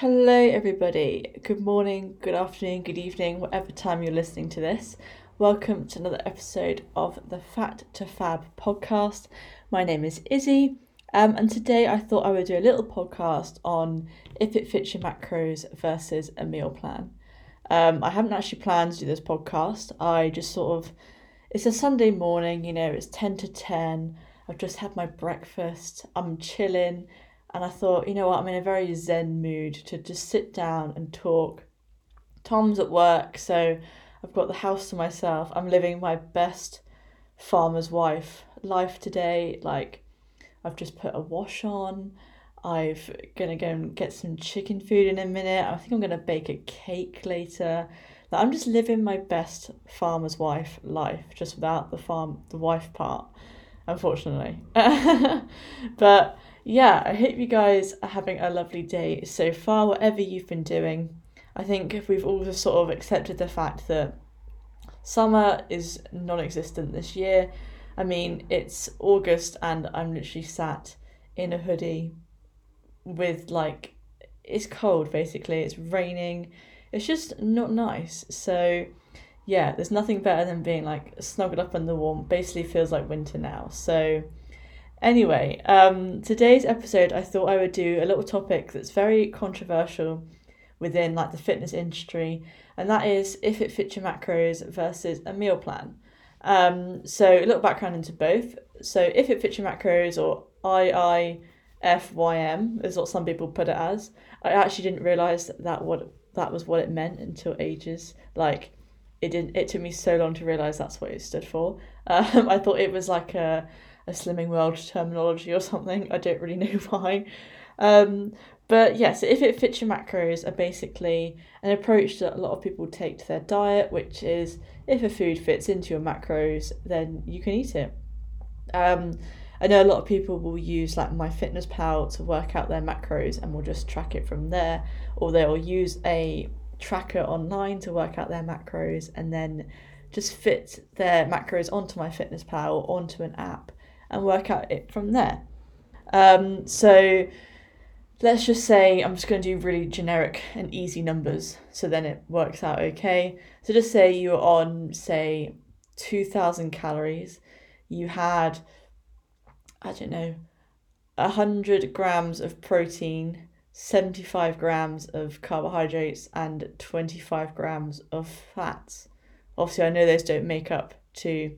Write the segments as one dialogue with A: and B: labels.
A: Hello, everybody. Good morning, good afternoon, good evening, whatever time you're listening to this. Welcome to another episode of the Fat to Fab podcast. My name is Izzie, um, and today I thought I would do a little podcast on if it fits your macros versus a meal plan. Um, I haven't actually planned to do this podcast. I just sort of, it's a Sunday morning, you know, it's 10 to 10. I've just had my breakfast, I'm chilling, and I thought, you know what, I'm in a very zen mood to just sit down and talk. Tom's at work, so I've got the house to myself. I'm living my best farmer's wife life today. Like, I've just put a wash on. I've gonna go and get some chicken food in a minute. I think I'm gonna bake a cake later. Like, I'm just living my best farmer's wife life, just without the farm the wife part, unfortunately. but yeah, I hope you guys are having a lovely day so far, whatever you've been doing. I think we've all just sort of accepted the fact that summer is non existent this year. I mean, it's August and I'm literally sat in a hoodie with like, it's cold basically, it's raining, it's just not nice. So, yeah, there's nothing better than being like snuggled up in the warm. Basically, feels like winter now. So, anyway, um, today's episode, I thought I would do a little topic that's very controversial within like the fitness industry, and that is if it fits your macros versus a meal plan. Um, so a little background into both. So if it fits your macros or IIFYM is what some people put it as. I actually didn't realize that what that was what it meant until ages. Like it didn't. It took me so long to realize that's what it stood for. Um, I thought it was like a a slimming world terminology or something. I don't really know why. Um, but yes, if it fits your macros are basically an approach that a lot of people take to their diet, which is if a food fits into your macros, then you can eat it. Um, I know a lot of people will use like MyFitnessPal to work out their macros and will just track it from there, or they'll use a tracker online to work out their macros and then just fit their macros onto MyFitnessPal or onto an app and work out it from there. Um, so let's just say I'm just going to do really generic and easy numbers so then it works out okay. So just say you're on, say, 2000 calories, you had, I don't know, 100 grams of protein, 75 grams of carbohydrates, and 25 grams of fats. Obviously, I know those don't make up to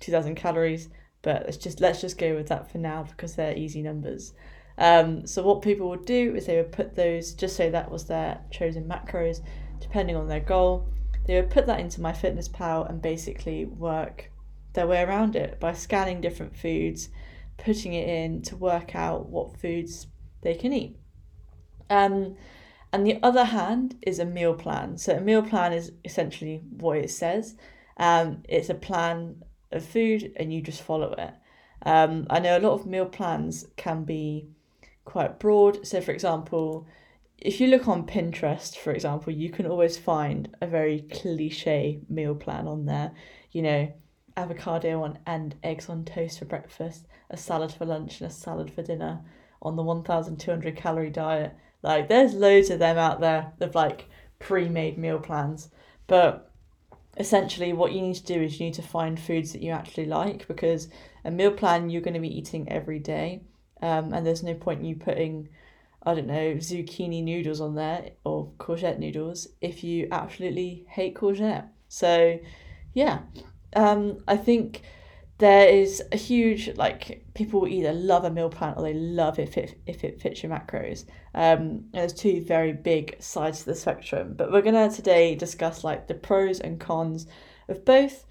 A: 2000 calories, but let's just let's just go with that for now because they're easy numbers. Um, so what people would do is they would put those, just so that was their chosen macros, depending on their goal, they would put that into MyFitnessPal and basically work their way around it by scanning different foods, putting it in to work out what foods they can eat. Um, and the other hand is a meal plan. So a meal plan is essentially what it says. Um, it's a plan of food and you just follow it. Um, I know a lot of meal plans can be quite broad. So, for example, if you look on Pinterest, for example, you can always find a very cliche meal plan on there. You know, avocado on and eggs on toast for breakfast, a salad for lunch, and a salad for dinner on the 1200 calorie diet. Like, there's loads of them out there of like pre made meal plans. But essentially, what you need to do is you need to find foods that you actually like because a meal plan you're going to be eating every day um, and there's no point in you putting I don't know zucchini noodles on there or courgette noodles if you absolutely hate courgette. So yeah, um, I think there is a huge like people either love a meal plan or they love if it if it fits your macros. Um, there's two very big sides to the spectrum, but we're gonna today discuss like the pros and cons of both.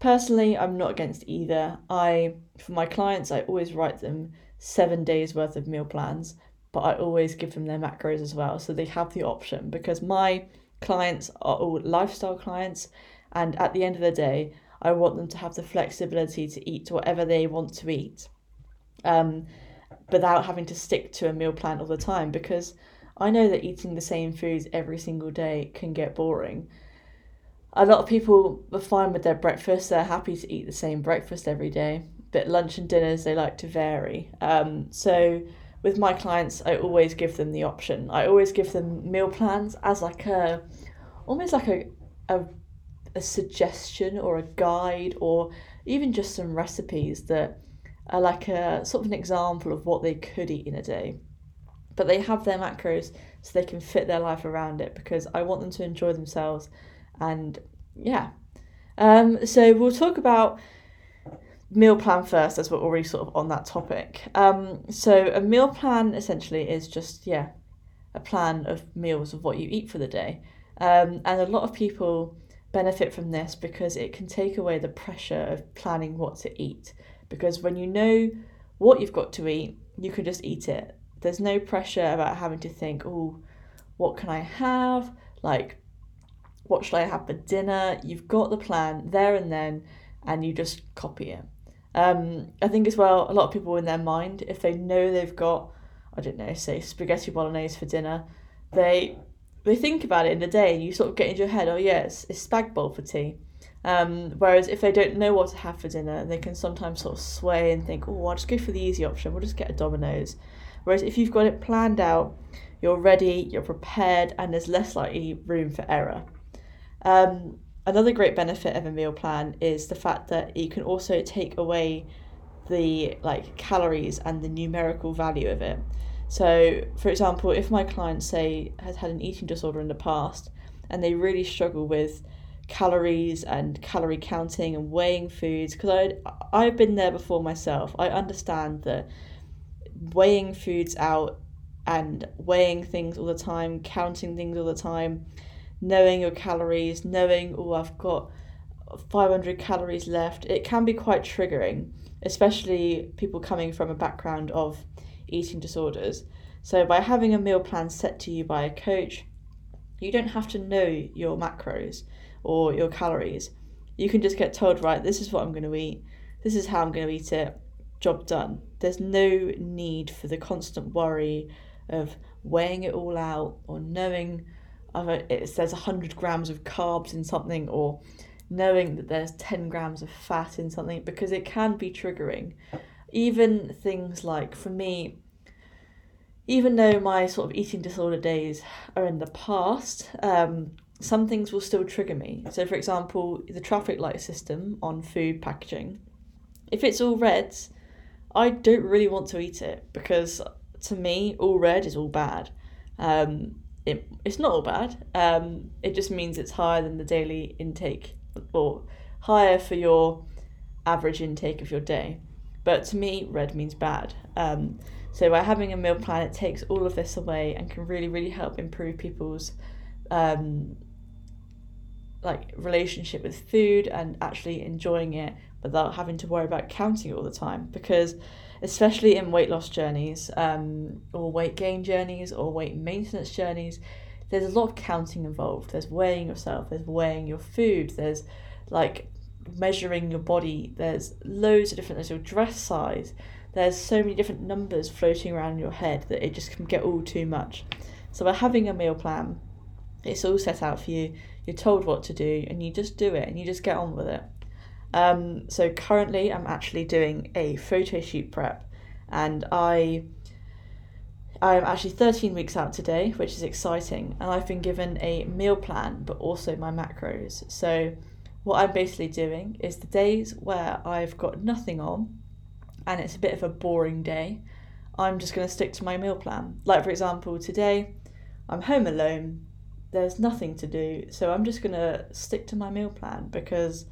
A: Personally, I'm not against either. I for my clients, I always write them seven days worth of meal plans, but I always give them their macros as well. So they have the option because my clients are all lifestyle clients. And at the end of the day, I want them to have the flexibility to eat whatever they want to eat um, without having to stick to a meal plan all the time because I know that eating the same foods every single day can get boring. A lot of people are fine with their breakfast, they're happy to eat the same breakfast every day but lunch and dinners they like to vary. Um, so with my clients, I always give them the option. I always give them meal plans as like a almost like a a, a suggestion or a guide or even just some recipes that are like a sort of an example of what they could eat in a day. But they have their macros so they can fit their life around it because I want them to enjoy themselves and yeah. Um, so we'll talk about meal plan first as we're already sort of on that topic. Um, so a meal plan essentially is just yeah, a plan of meals of what you eat for the day. Um, and a lot of people benefit from this because it can take away the pressure of planning what to eat. Because when you know what you've got to eat, you can just eat it. There's no pressure about having to think, oh, what can I have? Like, what should I have for dinner? You've got the plan there and then, and you just copy it. Um, I think as well, a lot of people in their mind, if they know they've got, I don't know, say spaghetti bolognese for dinner, they they think about it in the day and you sort of get into your head, oh yeah, it's, it's spag bowl for tea. Um, whereas if they don't know what to have for dinner, they can sometimes sort of sway and think, oh, I'll just go for the easy option. We'll just get a Domino's. Whereas if you've got it planned out, you're ready, you're prepared, and there's less likely room for error. Um, another great benefit of a meal plan is the fact that you can also take away the like calories and the numerical value of it. So, for example, if my client say has had an eating disorder in the past and they really struggle with calories and calorie counting and weighing foods because I I've been there before myself. I understand that weighing foods out and weighing things all the time, counting things all the time, knowing your calories, knowing, oh, I've got 500 calories left, it can be quite triggering, especially people coming from a background of eating disorders. So, by having a meal plan set to you by a coach, you don't have to know your macros or your calories. You can just get told, right, this is what I'm going to eat, this is how I'm going to eat it, job done. There's no need for the constant worry of weighing it all out or knowing it says 100 grams of carbs in something or knowing that there's 10 grams of fat in something because it can be triggering. Even things like, for me, even though my sort of eating disorder days are in the past, um, some things will still trigger me. So, for example, the traffic light system on food packaging, if it's all reds, I don't really want to eat it because to me, all red is all bad. Um, it, it's not all bad. Um, it just means it's higher than the daily intake or higher for your average intake of your day. But to me, red means bad. Um, so by having a meal plan, it takes all of this away and can really, really help improve people's um, like relationship with food and actually enjoying it without having to worry about counting all the time. Because especially in weight loss journeys um, or weight gain journeys or weight maintenance journeys, there's a lot of counting involved. There's weighing yourself, there's weighing your food, there's like measuring your body, there's loads of different, there's your dress size, there's so many different numbers floating around in your head that it just can get all too much. So by having a meal plan, it's all set out for you, you're told what to do, and you just do it and you just get on with it. Um, so currently, I'm actually doing a photo shoot prep, and I I'm actually 13 weeks out today, which is exciting, and I've been given a meal plan, but also my macros. So what I'm basically doing is the days where I've got nothing on, and it's a bit of a boring day, I'm just going to stick to my meal plan. Like for example, today I'm home alone. There's nothing to do, so I'm just going to stick to my meal plan because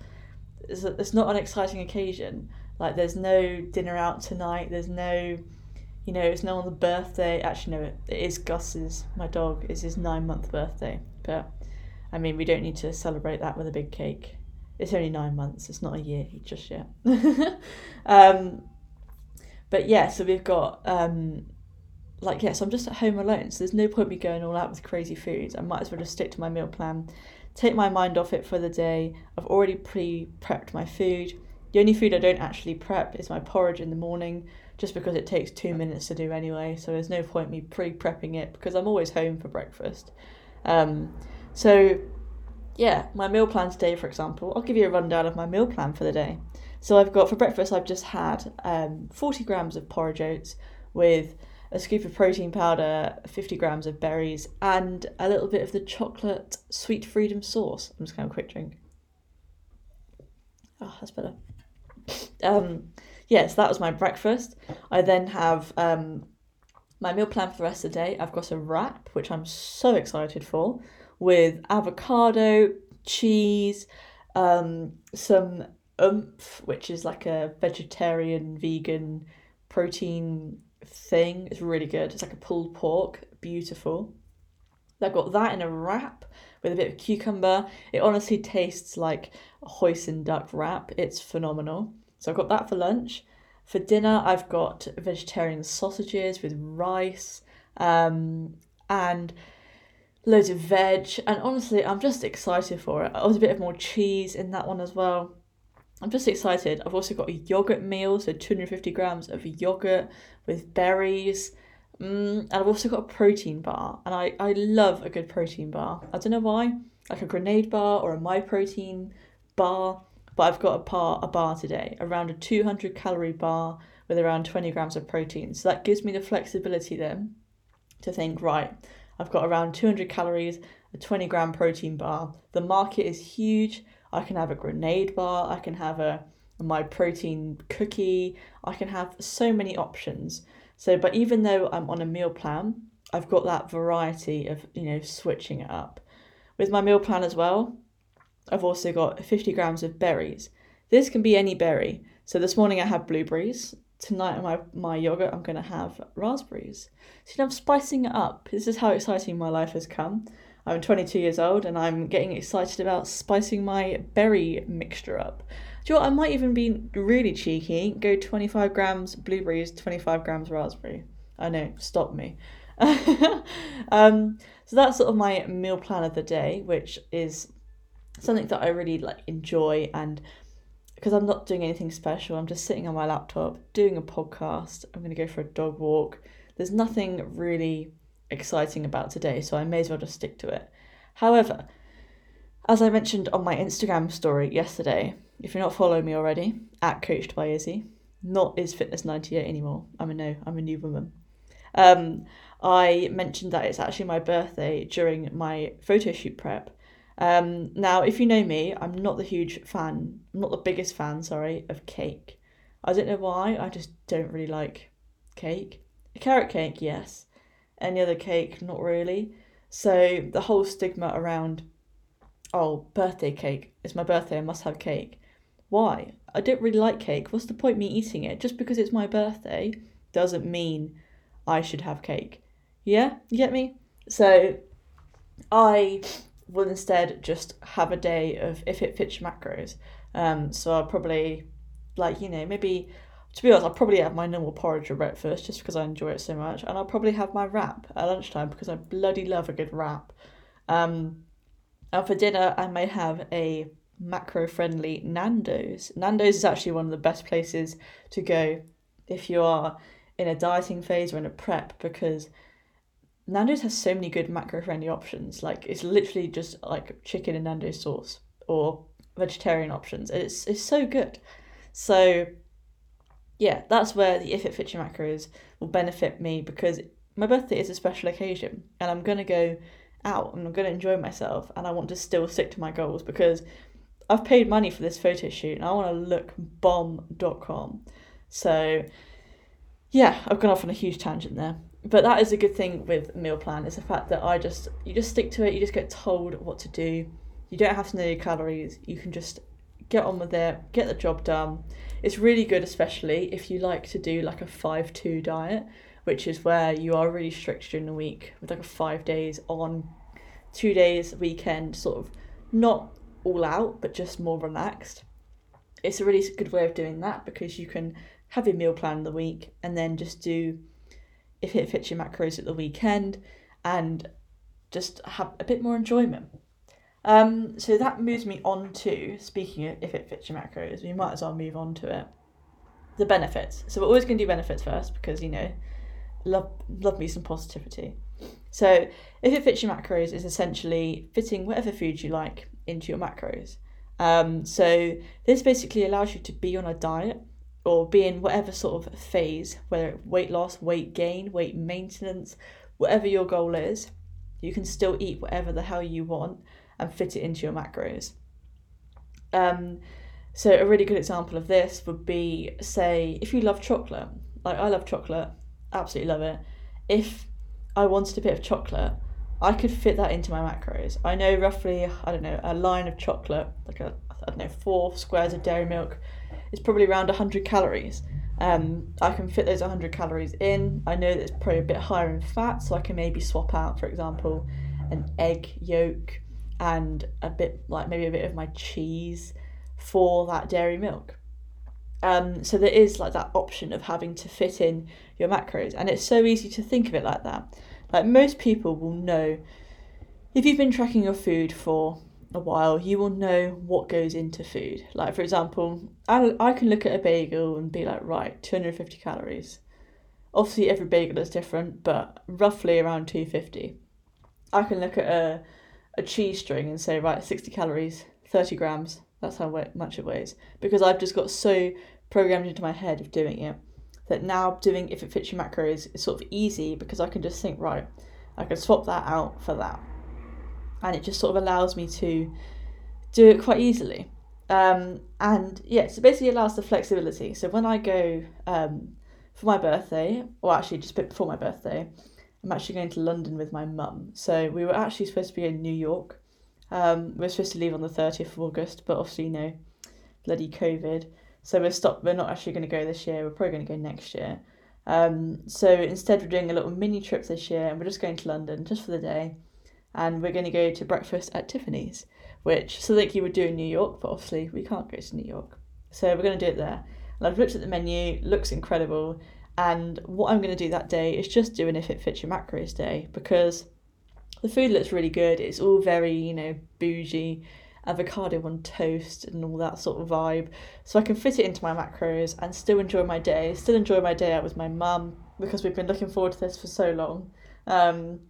A: it's, it's not an exciting occasion. Like there's no dinner out tonight. There's no, you know, it's no one's birthday. Actually, no, it, it is Gus's. My dog it's his nine month birthday. But I mean, we don't need to celebrate that with a big cake. It's only nine months. It's not a year just yet. um, but yeah, so we've got um, like yeah, so I'm just at home alone. So there's no point me going all out with crazy foods. I might as well just stick to my meal plan take my mind off it for the day. I've already pre prepped my food. The only food I don't actually prep is my porridge in the morning, just because it takes two minutes to do anyway. So there's no point me pre prepping it because I'm always home for breakfast. Um, so, yeah, my meal plan today, for example, I'll give you a rundown of my meal plan for the day. So I've got for breakfast, I've just had um, 40 grams of porridge oats with a scoop of protein powder, 50 grams of berries, and a little bit of the chocolate sweet freedom sauce. I'm just going to quick drink. Oh, that's better. Um, yes, yeah, so that was my breakfast. I then have um, my meal plan for the rest of the day. I've got a wrap, which I'm so excited for, with avocado, cheese, um, some Oumph, which is like a vegetarian, vegan protein thing. It's really good. It's like a pulled pork, beautiful. I've got that in a wrap with a bit of cucumber. It honestly tastes like a hoisin duck wrap. It's phenomenal. So I've got that for lunch. For dinner, I've got vegetarian sausages with rice um, and loads of veg. And honestly, I'm just excited for it. I was a bit of more cheese in that one as well. I'm just excited. I've also got a yogurt meal, so 250 grams of yogurt with berries. Mm, and I've also got a protein bar, and I, I love a good protein bar. I don't know why, like a grenade bar or a Myprotein bar, but I've got a bar, a bar today, around a 200 calorie bar with around 20 grams of protein. So that gives me the flexibility then to think, right, I've got around 200 calories, a 20 gram protein bar. The market is huge. I can have a grenade bar, I can have a, a Myprotein cookie, I can have so many options. So, but even though I'm on a meal plan, I've got that variety of, you know, switching it up. With my meal plan as well, I've also got 50 grams of berries. This can be any berry. So this morning I had blueberries. Tonight my my yogurt I'm going to have raspberries. So I'm spicing it up. This is how exciting my life has come. I'm 22 years old and I'm getting excited about spicing my berry mixture up. Do you know what? I might even be really cheeky, go 25 grams blueberries, 25 grams raspberry. I know, stop me. um, so that's sort of my meal plan of the day, which is something that I really like enjoy and because I'm not doing anything special, I'm just sitting on my laptop doing a podcast. I'm going to go for a dog walk. There's nothing really exciting about today, so I may as well just stick to it. However, as I mentioned on my Instagram story yesterday, if you're not following me already, at Coached by Izzie, not is Fitness 98 anymore. I'm a no, I'm a new woman. Um, I mentioned that it's actually my birthday during my photo shoot prep. Um, now, if you know me, I'm not the huge fan, I'm not the biggest fan, sorry, of cake. I don't know why, I just don't really like cake. A carrot cake, yes. Any other cake, not really. So the whole stigma around, oh, birthday cake, it's my birthday, I must have cake. Why? I don't really like cake. What's the point me eating it? Just because it's my birthday doesn't mean I should have cake. Yeah, you get me? So I will instead just have a day of if it fits your macros. Um, so I'll probably like you know maybe to be honest, I'll probably have my normal porridge at breakfast just because I enjoy it so much, and I'll probably have my wrap at lunchtime because I bloody love a good wrap. Um, and for dinner, I may have a macro friendly Nando's. Nando's is actually one of the best places to go if you are in a dieting phase or in a prep because Nando's has so many good macro friendly options. Like it's literally just like chicken and Nando's sauce or vegetarian options. It's it's so good. So yeah, that's where the if it fits your macros will benefit me because my birthday is a special occasion and I'm gonna go out and I'm gonna enjoy myself and I want to still stick to my goals because I've paid money for this photo shoot and I want to look bomb.com. So yeah, I've gone off on a huge tangent there. But that is a good thing with meal plan is the fact that I just you just stick to it, you just get told what to do. You don't have to know your calories. You can just get on with it, get the job done. It's really good, especially if you like to do like a 5 2 diet, which is where you are really strict during the week with like a five days on, two days weekend, sort of not all out, but just more relaxed. It's a really good way of doing that because you can have your meal plan of the week and then just do if it fits your macros at the weekend and just have a bit more enjoyment. Um, so that moves me on to speaking of if it fits your macros, we might as well move on to it. The benefits. So we're always going to do benefits first because you know, love love me some positivity. So if it fits your macros, is essentially fitting whatever food you like into your macros. Um, so this basically allows you to be on a diet or be in whatever sort of phase, whether weight loss, weight gain, weight maintenance, whatever your goal is, you can still eat whatever the hell you want and fit it into your macros. Um, so a really good example of this would be, say, if you love chocolate, like I love chocolate, absolutely love it. If I wanted a bit of chocolate, I could fit that into my macros. I know roughly, I don't know, a line of chocolate, like a, I don't know, four squares of dairy milk, is probably around 100 calories. Um, I can fit those 100 calories in. I know that it's probably a bit higher in fat, so I can maybe swap out, for example, an egg yolk and a bit, like maybe a bit of my cheese for that dairy milk. Um, so there is like that option of having to fit in your macros, and it's so easy to think of it like that. Like most people will know if you've been tracking your food for a while, you will know what goes into food. Like, for example, I, I can look at a bagel and be like, right, 250 calories. Obviously, every bagel is different, but roughly around 250. I can look at a, a cheese string and say, right, 60 calories, 30 grams. That's how much it weighs. Because I've just got so programmed into my head of doing it that now doing if it fits your macros is sort of easy because I can just think, right, I can swap that out for that and it just sort of allows me to do it quite easily. Um, and yeah, so basically allows the flexibility. So when I go um, for my birthday, or actually just a bit before my birthday, I'm actually going to London with my mum. So we were actually supposed to be in New York. Um, we are supposed to leave on the 30th of August, but obviously, you know, bloody COVID. So we're stopped. We're not actually going to go this year. We're probably going to go next year. Um, so instead, we're doing a little mini trip this year, and we're just going to London just for the day and we're going to go to breakfast at Tiffany's, which so like you would do in New York, but obviously we can't go to New York. So we're going to do it there. And I've looked at the menu, looks incredible. And what I'm going to do that day is just do an if it fits your macros day because the food looks really good. It's all very, you know, bougie, avocado on toast and all that sort of vibe. So I can fit it into my macros and still enjoy my day, still enjoy my day out with my mum because we've been looking forward to this for so long. Um,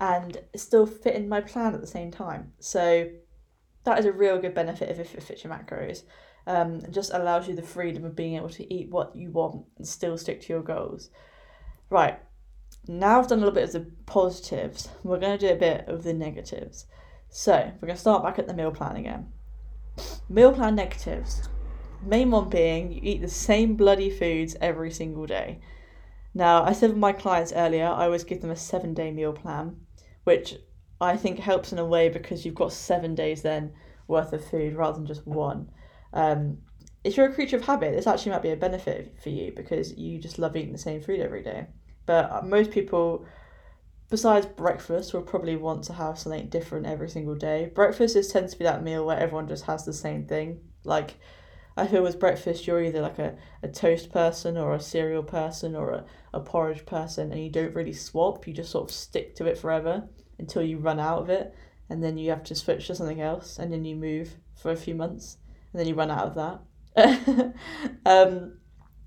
A: and still fit in my plan at the same time. So that is a real good benefit of if it fits your macros. Um, it just allows you the freedom of being able to eat what you want and still stick to your goals. Right, now I've done a little bit of the positives, we're going to do a bit of the negatives. So we're going to start back at the meal plan again. Meal plan negatives. Main one being you eat the same bloody foods every single day. Now, I said with my clients earlier, I always give them a seven day meal plan, which I think helps in a way because you've got seven days then worth of food rather than just one. Um, if you're a creature of habit, this actually might be a benefit for you because you just love eating the same food every day. But uh, most people, besides breakfast, will probably want to have something different every single day. Breakfast is tends to be that meal where everyone just has the same thing. Like I feel with breakfast, you're either like a, a toast person or a cereal person or a, a porridge person, and you don't really swap. You just sort of stick to it forever until you run out of it, and then you have to switch to something else, and then you move for a few months, and then you run out of that. um,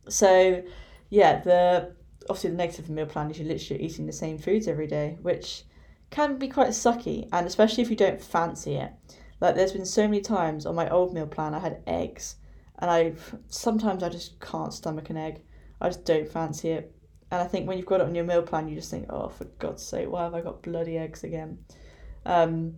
A: so, yeah, the obviously the negative meal plan is you're literally eating the same foods every day, which can be quite sucky, and especially if you don't fancy it. Like, there's been so many times on my old meal plan I had eggs and I sometimes I just can't stomach an egg. I just don't fancy it. And I think when you've got it on your meal plan, you just think, oh, for God's sake, why have I got bloody eggs again? Um,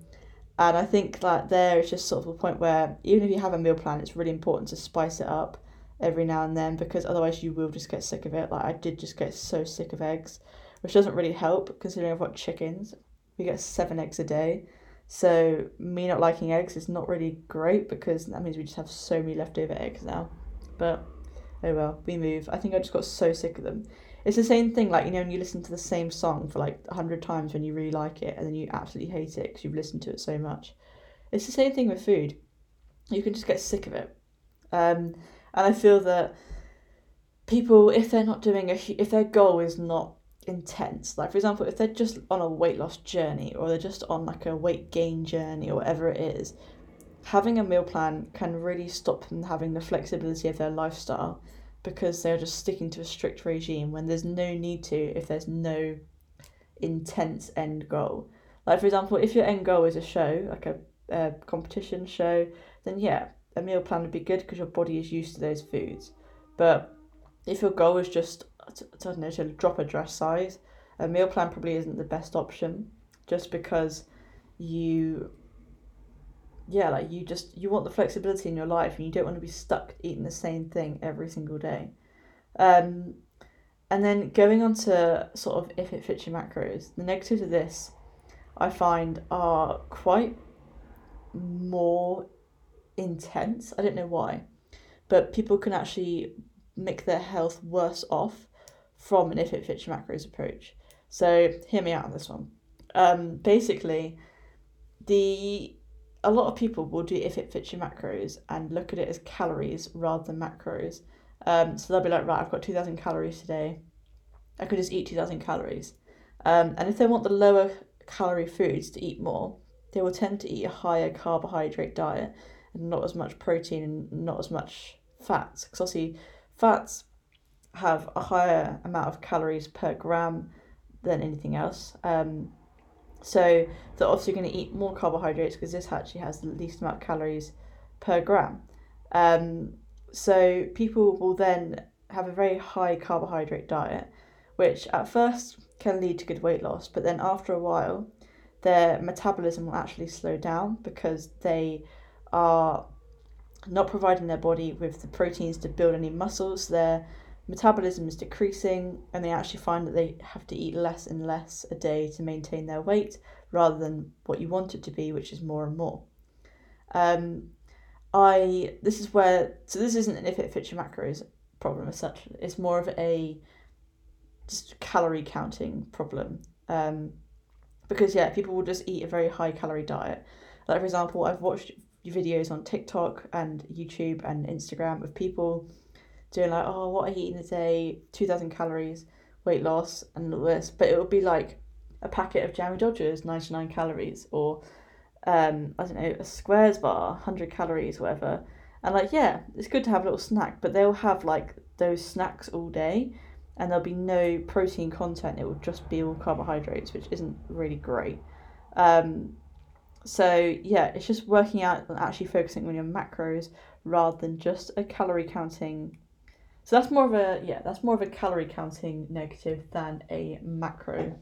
A: and I think that there is just sort of a point where even if you have a meal plan, it's really important to spice it up every now and then because otherwise you will just get sick of it. Like I did just get so sick of eggs, which doesn't really help considering I've got chickens. We get seven eggs a day. So me not liking eggs is not really great because that means we just have so many leftover eggs now. But oh well, we move. I think I just got so sick of them. It's the same thing, like you know, when you listen to the same song for like a hundred times when you really like it, and then you absolutely hate it because you've listened to it so much. It's the same thing with food. You can just get sick of it, um, and I feel that people, if they're not doing a, if their goal is not intense. Like, for example, if they're just on a weight loss journey or they're just on like a weight gain journey or whatever it is, having a meal plan can really stop them having the flexibility of their lifestyle because they're just sticking to a strict regime when there's no need to if there's no intense end goal. Like, for example, if your end goal is a show, like a, a competition show, then yeah, a meal plan would be good because your body is used to those foods. But if your goal is just I don't know to drop a dress size, a meal plan probably isn't the best option, just because you yeah like you just you want the flexibility in your life and you don't want to be stuck eating the same thing every single day. Um and then going on to sort of if it fits your macros the negatives of this. I find are quite more intense. I don't know why but people can actually make their health worse off from an if it fits your macros approach so hear me out on this one um basically the a lot of people will do if it fits your macros and look at it as calories rather than macros. Um, so they'll be like, right, I've got 2,000 calories today. I could just eat 2,000 calories. Um, and if they want the lower calorie foods to eat more, they will tend to eat a higher carbohydrate diet and not as much protein and not as much fats. Because obviously, fats have a higher amount of calories per gram than anything else. Um, so they're obviously going to eat more carbohydrates because this actually has the least amount of calories per gram. Um, so people will then have a very high carbohydrate diet, which at first can lead to good weight loss, but then after a while, their metabolism will actually slow down because they are not providing their body with the proteins to build any muscles. Their metabolism is decreasing and they actually find that they have to eat less and less a day to maintain their weight rather than what you want it to be, which is more and more. Um, I this is where so this isn't an if it fits your macros problem as such. It's more of a just calorie counting problem. Um, because yeah, people will just eat a very high calorie diet. Like for example, I've watched videos on TikTok and YouTube and Instagram of people doing like, oh, what I eat in a day, 2,000 calories, weight loss, and all this. But it would be like a packet of Jammy Dodgers, 99 calories, or um, I don't know, a squares bar, 100 calories, whatever. And like, yeah, it's good to have a little snack, but they'll have like those snacks all day and there'll be no protein content. It will just be all carbohydrates, which isn't really great. Um, so yeah, it's just working out and actually focusing on your macros rather than just a calorie counting so that's more of a yeah, that's more of a calorie counting negative than a macro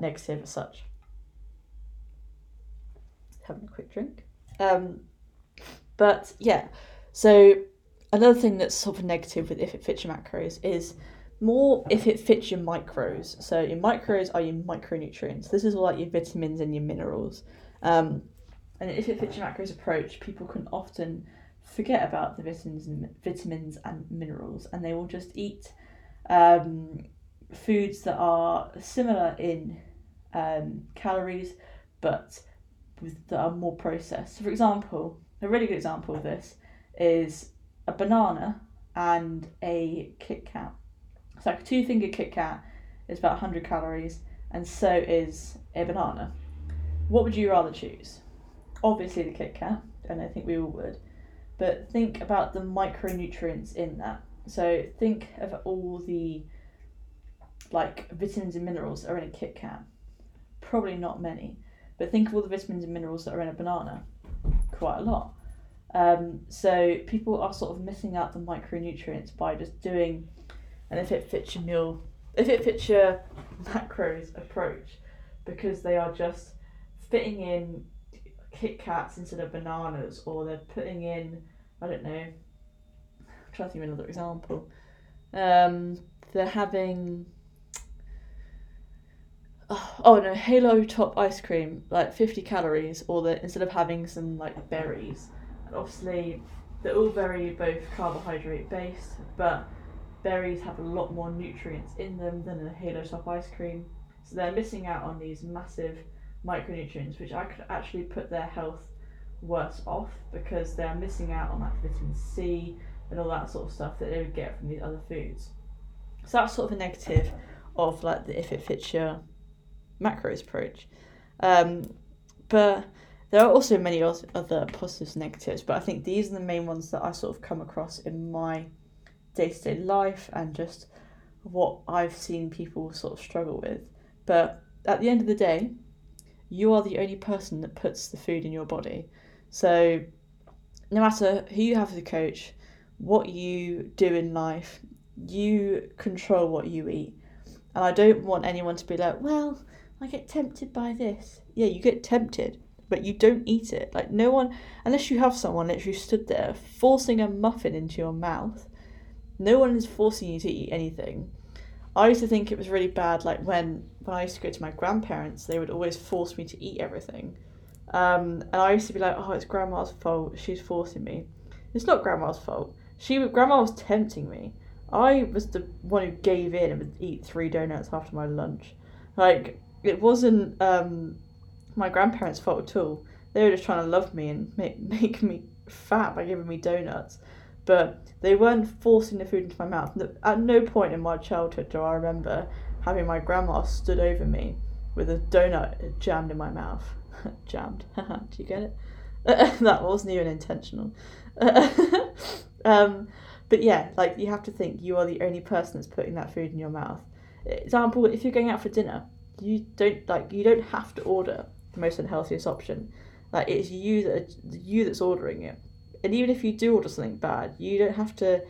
A: negative as such. Having a quick drink. Um, but yeah, so another thing that's sort of negative with if it fits your macros is more if it fits your micros. So your micros are your micronutrients. This is all like your vitamins and your minerals. Um, and if it fits your macros approach, people can often forget about the vitamins and vitamins and minerals, and they will just eat um, foods that are similar in um, calories, but with, that are more processed. So, for example, a really good example of this is a banana and a Kit Kat. So, like a two finger Kit Kat is about 100 calories, and so is a banana. What would you rather choose? Obviously, the Kit Kat, and I think we all would but think about the micronutrients in that. So think of all the like vitamins and minerals that are in a Kit Kat. Probably not many, but think of all the vitamins and minerals that are in a banana. Quite a lot. Um, so people are sort of missing out the micronutrients by just doing, and if it fits your meal, if it fits your macros approach, because they are just fitting in Kit Kats instead of bananas, or they're putting in, I don't know, I'm trying to think of another example. Um, they're having, oh, oh no, Halo Top ice cream, like 50 calories, or they instead of having some like berries. And obviously, they're all very both carbohydrate based, but berries have a lot more nutrients in them than a Halo Top ice cream. So they're missing out on these massive micronutrients, which I could actually put their health worse off because they're missing out on like vitamin C and all that sort of stuff that they would get from these other foods. So that's sort of a negative of like the if it fits your macros approach. Um, but there are also many other positives and negatives, but I think these are the main ones that I sort of come across in my day to day life and just what I've seen people sort of struggle with. But at the end of the day, you are the only person that puts the food in your body. So no matter who you have as a coach, what you do in life, you control what you eat. And I don't want anyone to be like, well, I get tempted by this. Yeah, you get tempted, but you don't eat it. Like, no one, unless you have someone literally stood there forcing a muffin into your mouth, no one is forcing you to eat anything. I used to think it was really bad, like when, when I used to go to my grandparents, they would always force me to eat everything. Um, and I used to be like, oh, it's grandma's fault. She's forcing me. It's not grandma's fault. She, grandma was tempting me. I was the one who gave in and would eat three donuts after my lunch. Like, it wasn't um, my grandparents' fault at all. They were just trying to love me and make, make me fat by giving me donuts. But they weren't forcing the food into my mouth. At no point in my childhood do I remember having my grandma stood over me with a donut jammed in my mouth. jammed. do you get it? that wasn't even intentional. um, but yeah, like you have to think you are the only person that's putting that food in your mouth. Example, if you're going out for dinner, you don't like you don't have to order the most unhealthiest option. Like it's you that you that's ordering it. And even if you do order something bad, you don't have to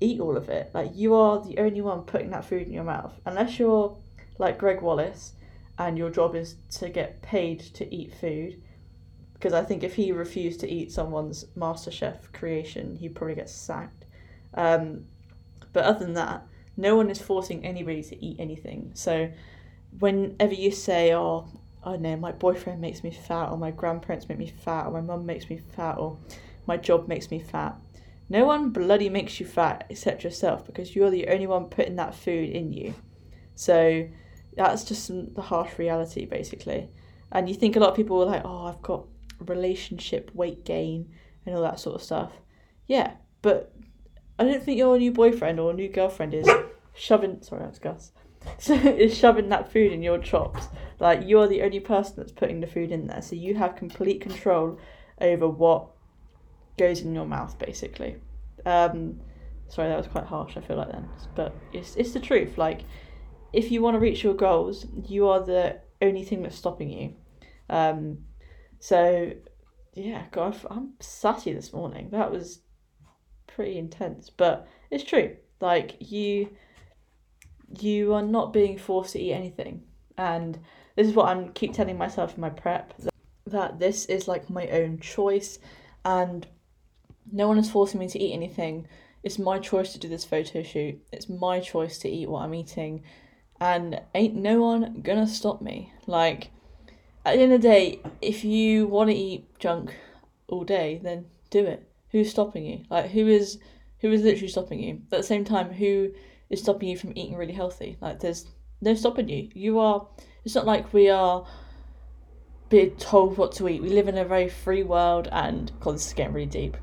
A: eat all of it. Like you are the only one putting that food in your mouth. Unless you're like Gregg Wallace and your job is to get paid to eat food. Because I think if he refused to eat someone's MasterChef creation, he'd probably get sacked. Um, but other than that, no one is forcing anybody to eat anything. So whenever you say, oh, I know, my boyfriend makes me fat, or my grandparents make me fat, or my mum makes me fat, or my job makes me fat. No one bloody makes you fat except yourself because you're the only one putting that food in you. So that's just some, the harsh reality, basically. And you think a lot of people are like, oh, I've got relationship weight gain and all that sort of stuff. Yeah, but I don't think your new boyfriend or new girlfriend is shoving. Sorry, that's Gus. So is shoving that food in your chops. Like you're the only person that's putting the food in there, so you have complete control over what goes in your mouth, basically. Um, sorry, that was quite harsh. I feel like then, but it's it's the truth. Like if you want to reach your goals, you are the only thing that's stopping you. Um, so yeah, God, I'm sassy this morning. That was pretty intense, but it's true. Like you you are not being forced to eat anything. And this is what I'm keep telling myself in my prep that, that this is like my own choice and no one is forcing me to eat anything. It's my choice to do this photo shoot. It's my choice to eat what I'm eating. And ain't no one gonna stop me. Like, at the end of the day, if you want to eat junk all day, then do it. Who's stopping you? Like, who is who is literally stopping you? But at the same time, who is stopping you from eating really healthy. Like there's no stopping you. You are. It's not like we are being told what to eat. We live in a very free world, and God, this is getting really deep.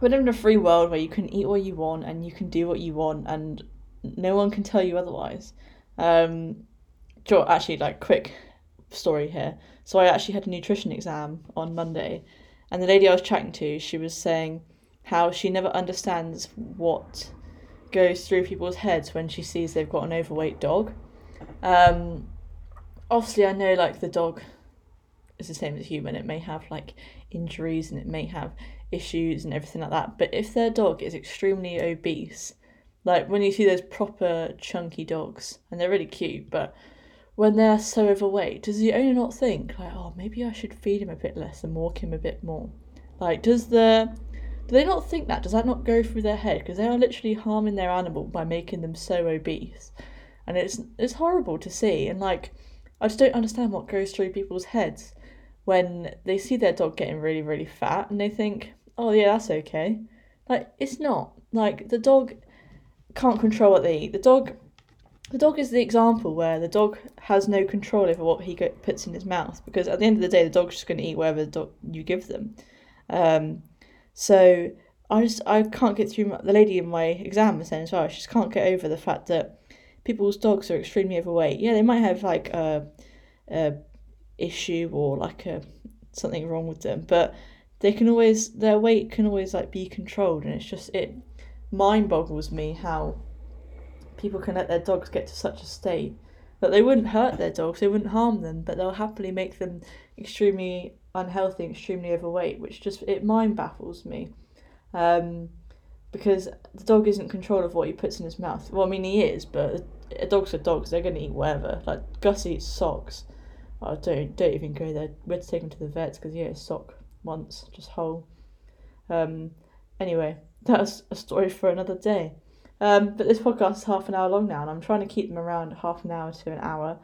A: We live in a free world where you can eat what you want and you can do what you want, and no one can tell you otherwise. Um, actually, like quick story here. So I actually had a nutrition exam on Monday, and the lady I was chatting to, she was saying how she never understands what goes through people's heads when she sees they've got an overweight dog. Um, obviously, I know like the dog is the same as a human. It may have like injuries and it may have issues and everything like that. But if their dog is extremely obese, like when you see those proper chunky dogs and they're really cute, but when they're so overweight, does the owner not think like, oh, maybe I should feed him a bit less and walk him a bit more? Like, does the do they not think that? Does that not go through their head? Because they are literally harming their animal by making them so obese, and it's it's horrible to see. And like, I just don't understand what goes through people's heads when they see their dog getting really really fat and they think, oh yeah, that's okay. Like it's not. Like the dog can't control what they eat. The dog the dog is the example where the dog has no control over what he puts in his mouth because at the end of the day the dog's just going to eat whatever dog you give them um, so I just I can't get through my, the lady in my exam was saying as well. I just can't get over the fact that people's dogs are extremely overweight. Yeah, they might have like a, a issue or like a something wrong with them, but they can always their weight can always like be controlled, and it's just it mind boggles me how people can let their dogs get to such a state that they wouldn't hurt their dogs, they wouldn't harm them, but they'll happily make them extremely unhealthy, extremely overweight, which just it mind baffles me. Um, because the dog isn't control of what he puts in his mouth. Well, I mean he is, but a dog's a dog, so they're gonna eat whatever. Like Gus eats socks. I don't don't even go there. We had to take him to the vet because he ate sock once, just whole. Um, anyway, that's a story for another day. Um, but this podcast is half an hour long now, and I'm trying to keep them around half an hour to an hour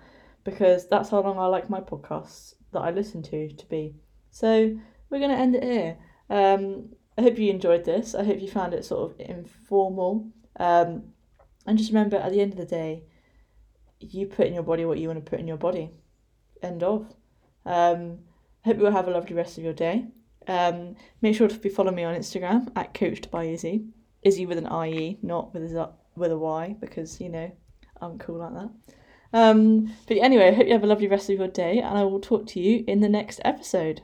A: because that's how long I like my podcasts that I listen to to be. So we're going to end it here. Um, I hope you enjoyed this. I hope you found it sort of informal. Um, and just remember, at the end of the day, you put in your body what you want to put in your body. End of. Um, hope you will have a lovely rest of your day. Um, make sure to be following me on Instagram at coached by Izzie. Izzie with an IE, not with a with a Y, because you know I'm cool like that. Um, but anyway, I hope you have a lovely rest of your day, and I will talk to you in the next episode.